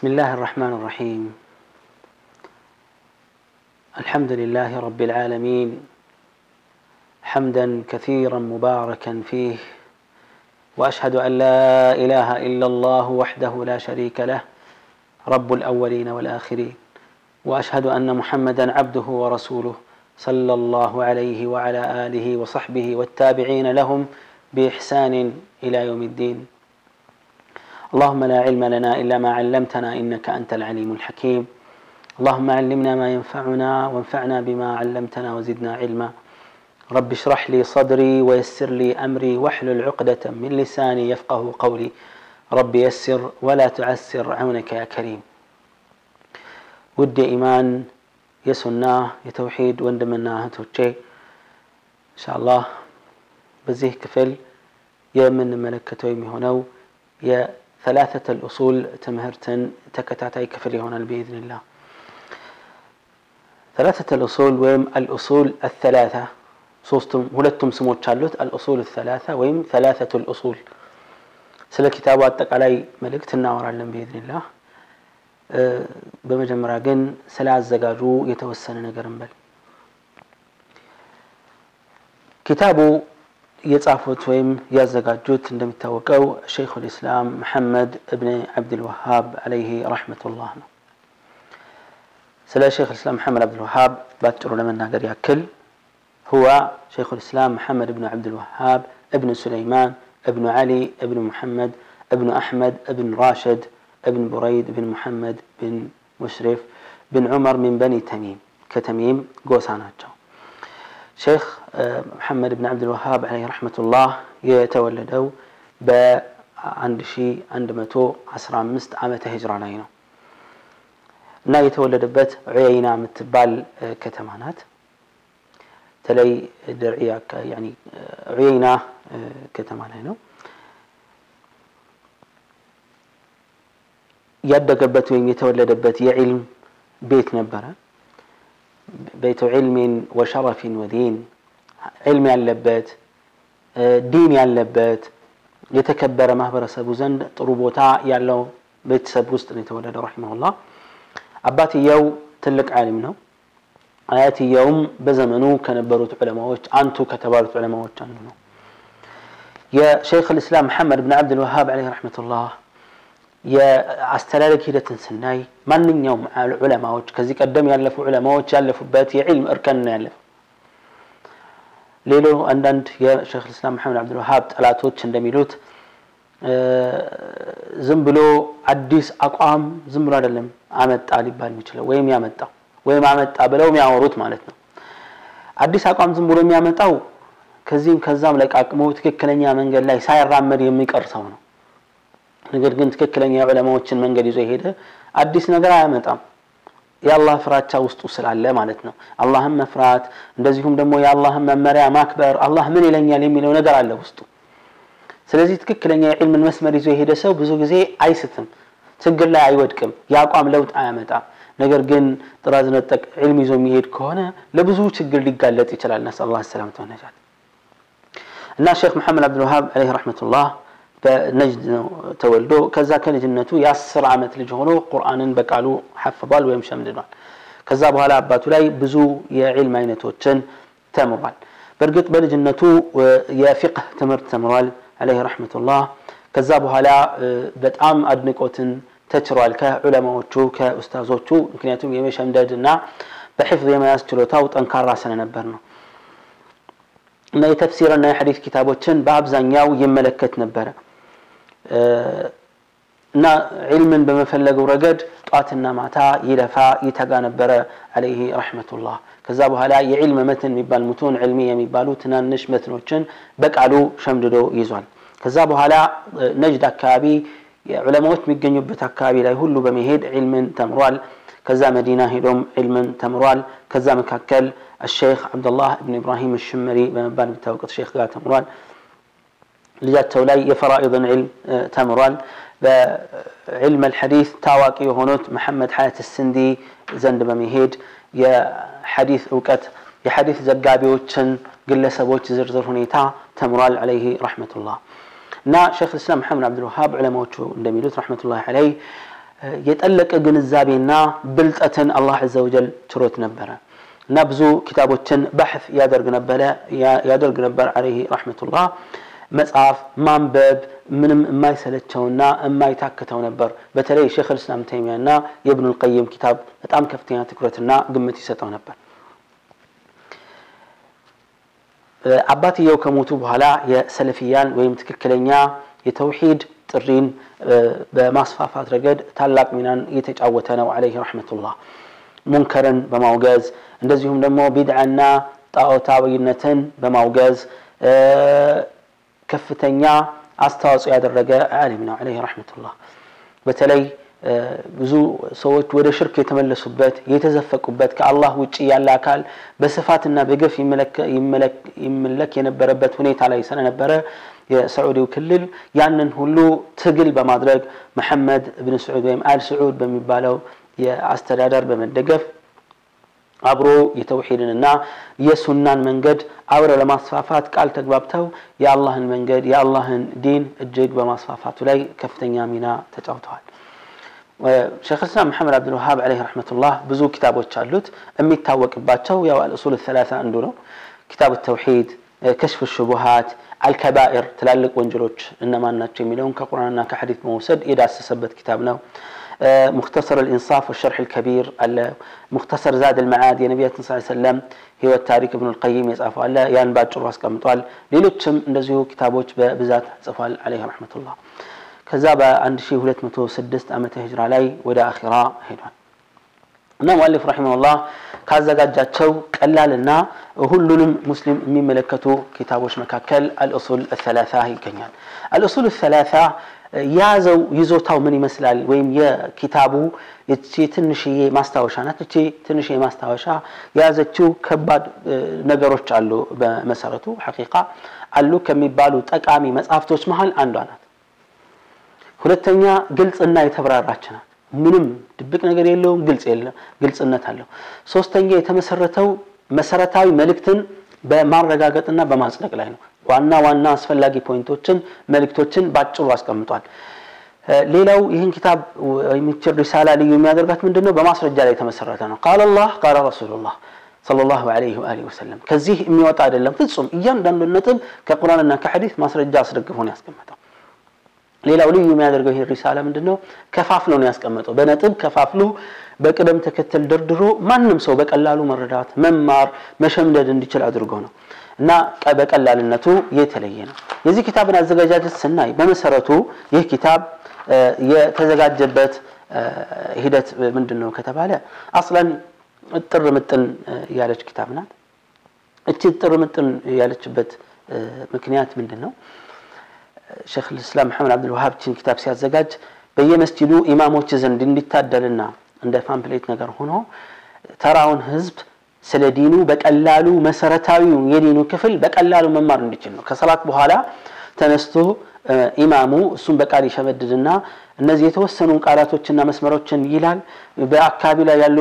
بسم الله الرحمن الرحيم. الحمد لله رب العالمين. حمدا كثيرا مباركا فيه. وأشهد أن لا إله إلا الله وحده لا شريك له. رب الأولين والآخرين. وأشهد أن محمدا عبده ورسوله صلى الله عليه وعلى آله وصحبه والتابعين لهم بإحسان إلى يوم الدين. اللهم لا علم لنا الا ما علمتنا انك انت العليم الحكيم اللهم علمنا ما ينفعنا وانفعنا بما علمتنا وزدنا علما رب اشرح لي صدري ويسر لي امري واحلل عقدة من لساني يفقه قولي رب يسر ولا تعسر عونك يا كريم ውድ የኢማን የሱና የተውሂድ ወንድምና እህቶቼ እንሻአላህ በዚህ ክፍል የምንመለከተው የሚሆነው ثلاثة الأصول تمهرتن تكتاتاي كفلي هنا بإذن الله. ثلاثة الأصول ويم الأصول الثلاثة. صوصتم هلتم سمو تشالوت الأصول الثلاثة ويم ثلاثة الأصول. سلا كتاب واتق علي ملك تناور علم بإذن الله بمجم راقن سلا الزقاجو يتوسن نقرن بل كتابه የጻፉት ወይም ያዘጋጁት እንደሚታወቀው ሸይኹ ልእስላም መሐመድ እብን ዓብድልወሃብ አለይህ ረሕመቱላህ ነው ስለ ሸይኽ ልእስላም መሐመድ ዓብድልወሃብ ባጭሩ ለመናገር ያክል هو شيخ الإسلام محمد بن عبد الوهاب ابن سليمان ابن علي ابن محمد ابن أحمد ابن راشد ابن بريد بن محمد بن مشرف بن عمر من بني تميم كتميم قوساناتشو شيخ محمد بن عبد الوهاب عليه رحمة الله يتولدوا عند شي عند متو عسرة مست عامة هجرة علينا እና የተወለደበት ዑየይና የምትባል ከተማ ናት ተለይ ድርዕያ ዑየይና ከተማ ላይ ነው ያደገበት ወይም የተወለደበት የዕልም ቤት ነበረ ቤቱ ዕልሚን ወሸረፊን ወዲን ዕልም ያለበት ዲን ያለበት የተከበረ ማህበረሰቡ ዘንድ ጥሩ ቦታ ያለው ቤተሰብ ውስጥ ነው የተወለደው ረሒመሁላህ አባትየው ትልቅ ዓሊም ነው አያትየውም በዘመኑ ከነበሩት ዑለማዎች አንቱ ከተባሉት ዑለማዎች አንዱ ነው የሸይኽ ልእስላም መሐመድ ብን ዓብድልወሃብ ዓለይህ ረሕመቱላህ የአስተዳደግ ሂደትን ስናይ ማንኛውም ዑለማዎች ከዚህ ቀደም ያለፉ ዑለማዎች ያለፉበት የዕልም እርከን ነው ያለፈው ሌሎ አንዳንድ የሸይኽ ልእስላም መሐመድ ዓብድልወሃብ ጠላቶች እንደሚሉት ዝም ብሎ አዲስ አቋም ዝም ብሎ አይደለም አመጣ ሊባል የሚችለው ወይም ያመጣው ወይም አመጣ ብለው የሚያወሩት ማለት ነው። አዲስ አቋም ዝም ብሎ የሚያመጣው ከዚህም ከዛም ለቃቅሞ ትክክለኛ መንገድ ላይ ሳይራመድ የሚቀር ሰው ነው ነገር ግን ትክክለኛ የዑለማዎችን መንገድ ይዞ የሄደ አዲስ ነገር አያመጣም። የአላህ ፍራቻ ውስጡ ስላለ ማለት ነው። አላህን መፍራት እንደዚሁም ደግሞ የአላህን መመሪያ ማክበር አላህ ምን ይለኛል የሚለው ነገር አለ ውስጡ። ስለዚህ ትክክለኛ የዕልምን መስመር ይዞ የሄደ ሰው ብዙ ጊዜ አይስትም ችግር ላይ አይወድቅም የአቋም ለውጥ አያመጣም። ነገር ግን ጥራዝ ነጠቅ ዕልም ይዞ የሚሄድ ከሆነ ለብዙ ችግር ሊጋለጥ ይችላል። ነስ አላ ወነጃት እና ሼክ መሐመድ አብዱልዋሃብ አለይህ ረሕመቱላህ በነጅድ ነው ተወልዶ። ከዛ ከልጅነቱ የአስር ዓመት ልጅ ሆኖ ቁርአንን በቃሉ ሐፍቧል ወይም ሸምድዷል። ከዛ በኋላ አባቱ ላይ ብዙ የዕልም አይነቶችን ተምሯል። በእርግጥ በልጅነቱ የፊቅህ ትምህርት ተምሯል አለይህ ረሕመቱላህ። ከዛ በኋላ በጣም አድንቆትን ተችሯል ከዑለማዎቹ ከኡስታዞቹ ምክንያቱም የመሸምደድ እና በሕፍዝ የመያዝ ችሎታው ጠንካራ ስለነበር ነው። እና የተፍሲርና የሐዲስ ኪታቦችን በአብዛኛው ይመለከት ነበረ እና ዒልምን በመፈለገው ረገድ ጧትና ማታ ይለፋ ይተጋ ነበረ አለይህ ረሕመቱላህ። ከዛ በኋላ የዒልም መትን የሚባል ሙቱን ዕልሚ የሚባሉ ትናንሽ መትኖችን በቃሉ ሸምድዶ ይዟል። ከዛ በኋላ ነጅድ አካባቢ ዑለማዎች የሚገኙበት አካባቢ ላይ ሁሉ በመሄድ ዒልምን ተምሯል። ከዛ መዲና ሄዶም ዒልምን ተምሯል። ከዛ መካከል አሸይኽ ዓብደላህ እብን ኢብራሂም ሽመሪ በመባል የሚታወቁት ሼክ ጋር ተምሯል። ልጃቸው ላይ የፈራኢድን ዒልም ተምሯል በዕልም አልሐዲስ ታዋቂ የሆኑት መሐመድ ሐያት ስንዲ ዘንድ በመሄድ የሐዲስ እውቀት የሐዲስ ዘጋቢዎችን ግለሰቦች ዝርዝር ሁኔታ ተምሯል አለይህ ረሕመቱላህ እና ሼክ ልስላም መሐመድ አብዱልዋሃብ ዑለማዎቹ እንደሚሉት ረሕመቱላህ አለይህ የጠለቀ ግንዛቤና ብልጠትን አላህ አዘ ወጀል ችሮት ነበረ እና ብዙ ኪታቦችን ባሕፍ ያደርግ ነበር አለይህ ረሕመቱላህ መጽሐፍ ማንበብ ምንም የማይሰለቸውና የማይታክተው ነበር። በተለይ ሼክ ልስላም ተይሚያ እና የእብኑ ልቀይም ኪታብ በጣም ከፍተኛ ትኩረትና ግምት ይሰጠው ነበር። አባትየው ከሞቱ በኋላ የሰለፊያን ወይም ትክክለኛ የተውሂድ ጥሪን በማስፋፋት ረገድ ታላቅ ሚናን እየተጫወተ ነው አለይህ ረሕመቱላህ። ሙንከርን በማውገዝ እንደዚሁም ደግሞ ቢድዓና ጣዖታዊነትን በማውገዝ ከፍተኛ አስተዋጽኦ ያደረገ አሊም ነው አለይህ ረሕመቱላህ። በተለይ ብዙ ሰዎች ወደ ሽርክ የተመለሱበት የተዘፈቁበት ከአላህ ውጭ ያለ አካል በስፋትና በገፍ ይመለክ የነበረበት ሁኔታ ላይ ስለነበረ የሳዑዲው ክልል ያንን ሁሉ ትግል በማድረግ መሐመድ እብን ስዑድ ወይም አል ስዑድ በሚባለው የአስተዳደር በመደገፍ አብሮ የተውሂድንና የሱናን መንገድ አብረ ለማስፋፋት ቃል ተግባብተው የአላህን መንገድ የአላህን ዲን እጅግ በማስፋፋቱ ላይ ከፍተኛ ሚና ተጫውተዋል ሼክ ልስላም መሐመድ አብዱልዋሃብ አለይህ ረሕመቱላህ ብዙ ኪታቦች አሉት የሚታወቅባቸው ያው አልእሱል ሰላሳ አንዱ ነው ኪታብ ተውሂድ ከሽፍ ሹቡሃት አልከባኢር ትላልቅ ወንጀሎች እነማን ናቸው የሚለውን ከቁርአንና ከሐዲት በመውሰድ የዳሰሰበት ኪታብ ነው مختصر الإنصاف والشرح الكبير مختصر زاد المعاد يا نبي صلى الله عليه وسلم هو التاريخ ابن القيم يصفوا الله ያን ባጭሩ አስቀምጧል ሌሎችም እንደዚሁ ኪታቦች በብዛት ጽፏል عليه رحمة الله ከዛ በ1206 ዓመተ ሂጅራ ላይ ወደ አኺራ ሄዷል እና ሙአሊፍ ረሒመሁላህ ካዘጋጃቸው ቀላልና ሁሉንም ሙስሊም የሚመለከቱ ኪታቦች መካከል አልኡሱል ሰላሳ ይገኛል አልኡሱል ሰላሳ የያዘው ይዞታው ምን ይመስላል? ወይም የኪታቡ እቺ ትንሽዬ ማስታወሻ ናት። እቺ ትንሽዬ ማስታወሻ የያዘችው ከባድ ነገሮች አሉ። በመሰረቱ ሐቂቃ አሉ ከሚባሉ ጠቃሚ መጽሐፍቶች መሀል አንዷ ናት። ሁለተኛ ግልጽና የተብራራች ናት። ምንም ድብቅ ነገር የለውም ግልጽ የለም ግልጽነት አለው። ሶስተኛ የተመሰረተው መሰረታዊ መልእክትን በማረጋገጥና በማጽደቅ ላይ ነው ዋና ዋና አስፈላጊ ፖይንቶችን መልእክቶችን ባጭሩ አስቀምጧል። ሌላው ይህን ኪታብ የሚችል ሪሳላ ልዩ የሚያደርጋት ምንድን ነው በማስረጃ ላይ የተመሰረተ ነው። ቃል አላህ ቃለ ረሱሉላህ ሰለላሁ ዐለይሂ ወአሊሂ ወሰለም። ከዚህ የሚወጣ አይደለም ፍጹም። እያንዳንዱን ነጥብ ከቁርአንና ከሐዲስ ማስረጃ አስደግፎ ነው ያስቀመጠው። ሌላው ልዩ የሚያደርገው ይህ ሪሳላ ምንድን ነው ከፋፍሎ ነው ያስቀመጠው። በነጥብ ከፋፍሎ በቅደም ተከተል ደርድሮ ማንም ሰው በቀላሉ መረዳት መማር መሸምደድ እንዲችል አድርጎ ነው እና በቀላልነቱ የተለየ ነው። የዚህ ኪታብን አዘጋጃጀት ስናይ በመሰረቱ ይህ ኪታብ የተዘጋጀበት ሂደት ምንድን ነው ከተባለ أصلا ጥር ምጥን ያለች ኪታብ ናት። እቺ ጥር ምጥን ያለችበት ምክንያት ምንድን ነው شيخ الإسلام መሐመድ አብዱልዋሃብ ይችን ኪታብ ሲያዘጋጅ በየመስጂዱ ኢማሞች ዘንድ እንዲታደልና እንደ pamphlet ነገር ሆኖ ተራውን ህዝብ ስለ ዲኑ በቀላሉ መሰረታዊው የዲኑ ክፍል በቀላሉ መማር እንዲችል ነው። ከሰላት በኋላ ተነስቶ ኢማሙ እሱን በቃል ይሸመድድና እነዚህ የተወሰኑ ቃላቶችና መስመሮችን ይላል። በአካባቢ ላይ ያሉ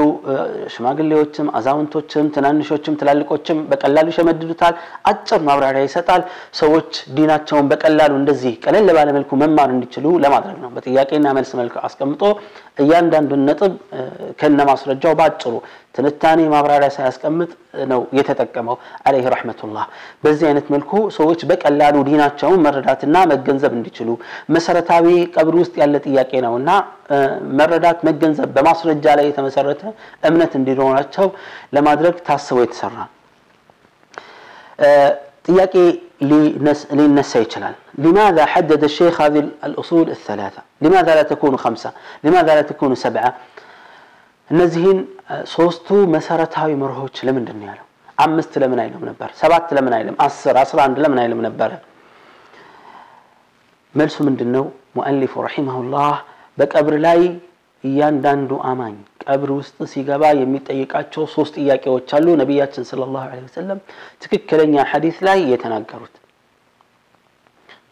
ሽማግሌዎችም አዛውንቶችም ትናንሾችም ትላልቆችም በቀላሉ ይሸመድዱታል። አጭር ማብራሪያ ይሰጣል። ሰዎች ዲናቸውን በቀላሉ እንደዚህ ቀለል ባለ መልኩ መማር እንዲችሉ ለማድረግ ነው። በጥያቄና መልስ መልክ አስቀምጦ እያንዳንዱን ነጥብ ከነ ማስረጃው ባጭሩ ትንታኔ ማብራሪያ ሳያስቀምጥ ነው የተጠቀመው። አለይህ ረሕመቱላህ። በዚህ አይነት መልኩ ሰዎች በቀላሉ ዲናቸውን መረዳትና መገንዘብ እንዲችሉ መሰረታዊ ቀብር ውስጥ ያለ ጥያቄ ነውና መረዳት መገንዘብ በማስረጃ ላይ የተመሰረተ እምነት እንዲኖራቸው ለማድረግ ታስቦ የተሰራ። ጥያቄ ሊነሳ ይችላል لماذا حدد الشيخ هذه الأصول الثلاثة لماذا لا تكون خمسة لماذا لا تكون سبعة እነዚህን ሶስቱ መሰረታዊ መርሆች ለምንድን ነው ያለው አምስት ለምን አይልም ነበር ሰባት ለምን አይልም አስር አስራ አንድ ለምን አይልም ነበረ መልሱ ምንድን ነው ሙአሊፉ ረሒመሁላህ በቀብር ላይ እያንዳንዱ አማኝ ቀብር ውስጥ ሲገባ የሚጠይቃቸው ሶስት ጥያቄዎች አሉ ነቢያችን ስለ ላሁ ወሰለም ትክክለኛ ሐዲስ ላይ የተናገሩት።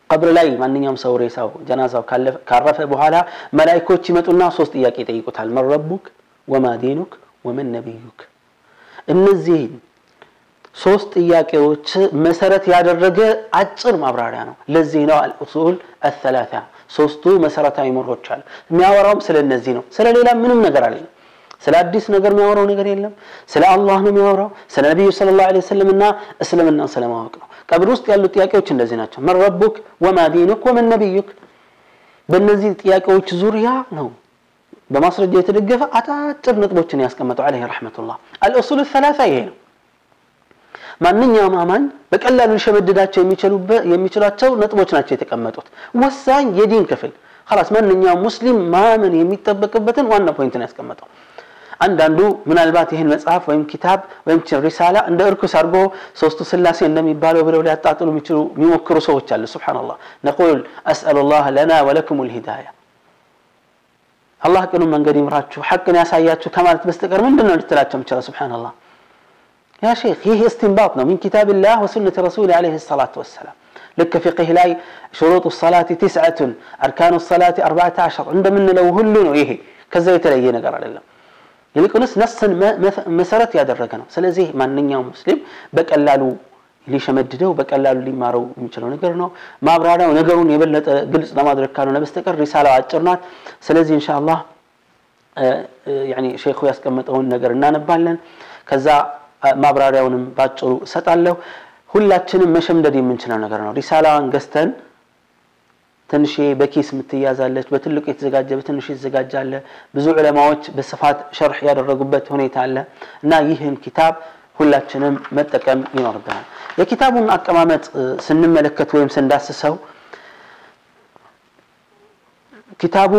ቀብር ላይ ማንኛውም ሰው ሬሳው ጀናዛው ካረፈ በኋላ መላይኮች ይመጡና ሶስት ጥያቄ ይጠይቁታል። من ربك وما دينك ومن نبيك? እነዚህን ሶስት ጥያቄዎች መሰረት ያደረገ አጭር ማብራሪያ ነው። ለዚህ ነው الأصول الثلاثة ሶስቱ መሰረታዊ መርሆች አሉ። የሚያወራውም ስለ እነዚህ ነው። ስለ ሌላ ምንም ነገር አለ ስለ አዲስ ነገር የሚያወራው ነገር የለም። ስለ አላህ ነው የሚያወራው፣ ስለ ነቢዩ ሰለላሁ ዐለይሂ ወሰለም እና እስልምናን ስለማወቅ ነው። ቀብር ውስጥ ያሉት ጥያቄዎች እንደዚህ ናቸው። መን ረቡክ ወማ ዲኑክ ወመን ነቢዩክ። በእነዚህ ጥያቄዎች ዙሪያ ነው በማስረጃ የተደገፈ አጫጭር ነጥቦችን ያስቀመጠው ዐለይሂ ረሕመቱላህ። አልኡሱል ሰላሳ ይሄ ነው። ማንኛውም አማኝ በቀላሉ ሊሸመድዳቸው የሚችሏቸው ነጥቦች ናቸው የተቀመጡት። ወሳኝ የዲን ክፍል ኸላስ ማንኛውም ሙስሊም ማመን የሚጠበቅበትን ዋና ፖይንት ነው ያስቀመጠው። አንዳንዱ ምናልባት ይህን መጽሐፍ ወይም ኪታብ ወይም ሪሳላ እንደ እርኩስ አድርጎ ሶስቱ ስላሴ እንደሚባለው ብለው ሊያጣጥሉ የሚችሉ የሚሞክሩ ሰዎች አሉ። ሱብሓነላህ ነቁል አስአሉላህ ለና ወለኩም ልሂዳያ አላህ ቅኑን መንገድ ይምራችሁ ሐቅን ያሳያችሁ ከማለት በስተቀር ምንድን ነው ልትላቸው የምችለው? ሱብሓነላህ ያ ሼክ ይህ እስትንባጥ ነው ሚን ኪታብላህ ወሱነት ረሱል ዓለይሂ ሰላቱ ወሰላም። ልክ ፊቅህ ላይ ሽሩጡ ሰላቲ ትስዐቱን አርካኑ ሰላቲ አርባዕተ ዐሸር እንደምንለው ሁሉ ነው። ይሄ ከዛ የተለየ ነገር አይደለም። ይልቁንስ ነስን መሰረት ያደረገ ነው። ስለዚህ ማንኛውም ሙስሊም በቀላሉ ሊሸመድደው በቀላሉ ሊማረው የሚችለው ነገር ነው። ማብራሪያው ነገሩን የበለጠ ግልጽ ለማድረግ ካልሆነ በስተቀር ሪሳላው አጭር ናት። ስለዚህ ኢንሻአላህ ያኒ ሼኹ ያስቀመጠውን ነገር እናነባለን። ከዛ ማብራሪያውንም ባጭሩ እሰጣለሁ። ሁላችንም መሸምደድ የምንችለው ነገር ነው። ሪሳላዋን ገዝተን ትንሽ በኪስ የምትያዛለች፣ በትልቁ የተዘጋጀ በትንሹ የተዘጋጃለ። ብዙ ዑለማዎች በስፋት ሸርሕ ያደረጉበት ሁኔታ አለ እና ይህን ኪታብ ሁላችንም መጠቀም ይኖርብናል። የኪታቡን አቀማመጥ ስንመለከት ወይም ስንዳስሰው ኪታቡ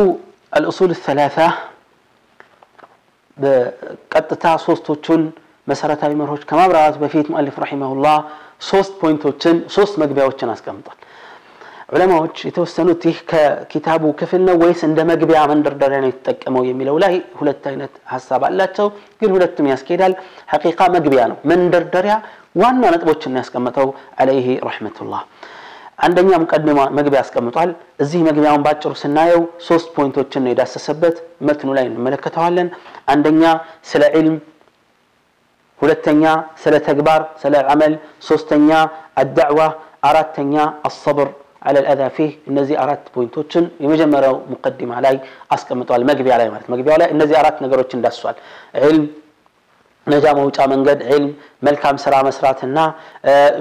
አልኡሱል ሰላሳ በቀጥታ ሶስቶቹን መሰረታዊ መርሆች ከማብራራት በፊት مؤلف رحمه الله ሶስት point ኦችን ሶስት መግቢያዎችን አስቀምጧል። ዑለማዎች የተወሰኑት ይህ ከኪታቡ ክፍል ነው ወይስ እንደ መግቢያ መንደርደሪያ ነው የተጠቀመው የሚለው ላይ ሁለት አይነት ሀሳብ አላቸው። ግን ሁለቱም ያስኬዳል። حقيقة መግቢያ ነው፣ መንደርደሪያ ዋና ነጥቦችን ያስቀመጠው عليه رحمة الله። አንደኛ مقدمة መግቢያ አስቀምጧል። እዚህ መግቢያውን ባጭሩ ስናየው ሶስት point ኦችን ነው የዳሰሰበት። መትኑ ላይ እንመለከተዋለን። አንደኛ ስለ ዒልም፣ ሁለተኛ ስለ ተግባር ስለ ዐመል፣ ሶስተኛ አዳዕዋ፣ አራተኛ አሰብር አለል አዛ ፊህ እነዚህ አራት ፖይንቶችን የመጀመሪያው ሙቀዲማ ላይ አስቀምጧል። መግቢያ ላይ ማለት መግቢያው ላይ እነዚህ አራት ነገሮችን ዳስሷል። ዒልም ነጃ መውጫ መንገድ ዒልም፣ መልካም ስራ መስራትና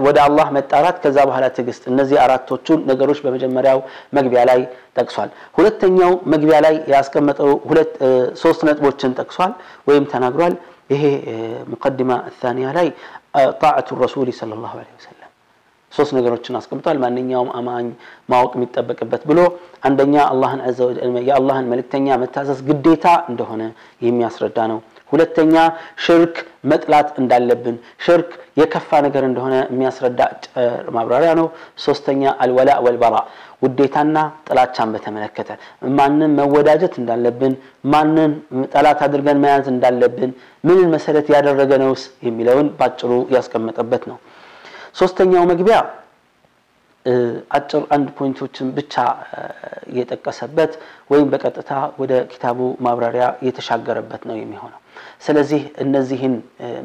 ወደ አላህ መጣራት፣ ከዛ በኋላ ትዕግስት። እነዚህ አራቶቹን ነገሮች በመጀመሪያው መግቢያ ላይ ጠቅሷል። ሁለተኛው መግቢያ ላይ ያስቀመጠው ሁለት ሶስት ነጥቦችን ጠቅሷል ወይም ተናግሯል። ይሄ ሙቀዲማ ታኒያ ላይ ጣዕቱ ረሱሊ ሰለላሁ ዐለይሂ ወሰለም ሶስት ነገሮችን አስቀምጧል። ማንኛውም አማኝ ማወቅ የሚጠበቅበት ብሎ አንደኛ የአላህን መልእክተኛ መታዘዝ ግዴታ እንደሆነ የሚያስረዳ ነው። ሁለተኛ ሽርክ መጥላት እንዳለብን ሽርክ የከፋ ነገር እንደሆነ የሚያስረዳ ማብራሪያ ነው። ሶስተኛ አልወላ ወልበራ ውዴታና ጥላቻን በተመለከተ ማንን መወዳጀት እንዳለብን ማንን ጠላት አድርገን መያዝ እንዳለብን ምንን መሰረት ያደረገ ነውስ የሚለውን ባጭሩ ያስቀመጠበት ነው። ሶስተኛው መግቢያ አጭር አንድ ፖይንቶችን ብቻ የጠቀሰበት ወይም በቀጥታ ወደ ኪታቡ ማብራሪያ የተሻገረበት ነው የሚሆነው። ስለዚህ እነዚህን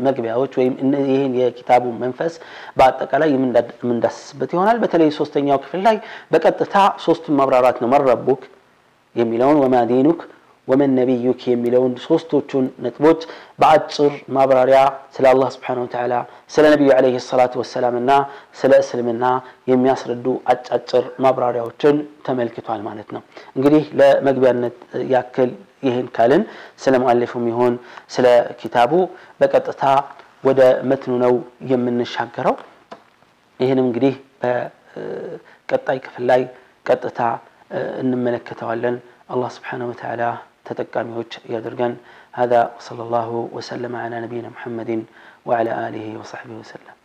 መግቢያዎች ወይም ይህን የኪታቡ መንፈስ በአጠቃላይ የምንዳስስበት ይሆናል። በተለይ ሶስተኛው ክፍል ላይ በቀጥታ ሶስቱን ማብራራት ነው። من ربك የሚለውን وما دينك ومن نبيك የሚለውን ሶስቶቹን ነጥቦች በአጭር ማብራሪያ ስለ አላህ سبحانه وتعالى ስለ ነቢዩ عليه الصلاة والسلام እና ስለ እስልምና የሚያስረዱ አጫጭር ማብራሪያዎችን ተመልክቷል ማለት ነው። እንግዲህ ለመግቢያነት ያክል ይህን ካልን ስለ ሙአሊፉም ይሁን ስለ ኪታቡ በቀጥታ ወደ መትኑ ነው የምንሻገረው። ይህንም እንግዲህ በቀጣይ ክፍል ላይ ቀጥታ እንመለከተዋለን። አላህ ስብሓነሁ ወተዓላ ተጠቃሚዎች ያድርገን። هذا وصلى الله وسلم على نبينا محمد وعلى آله وصحبه وسلم.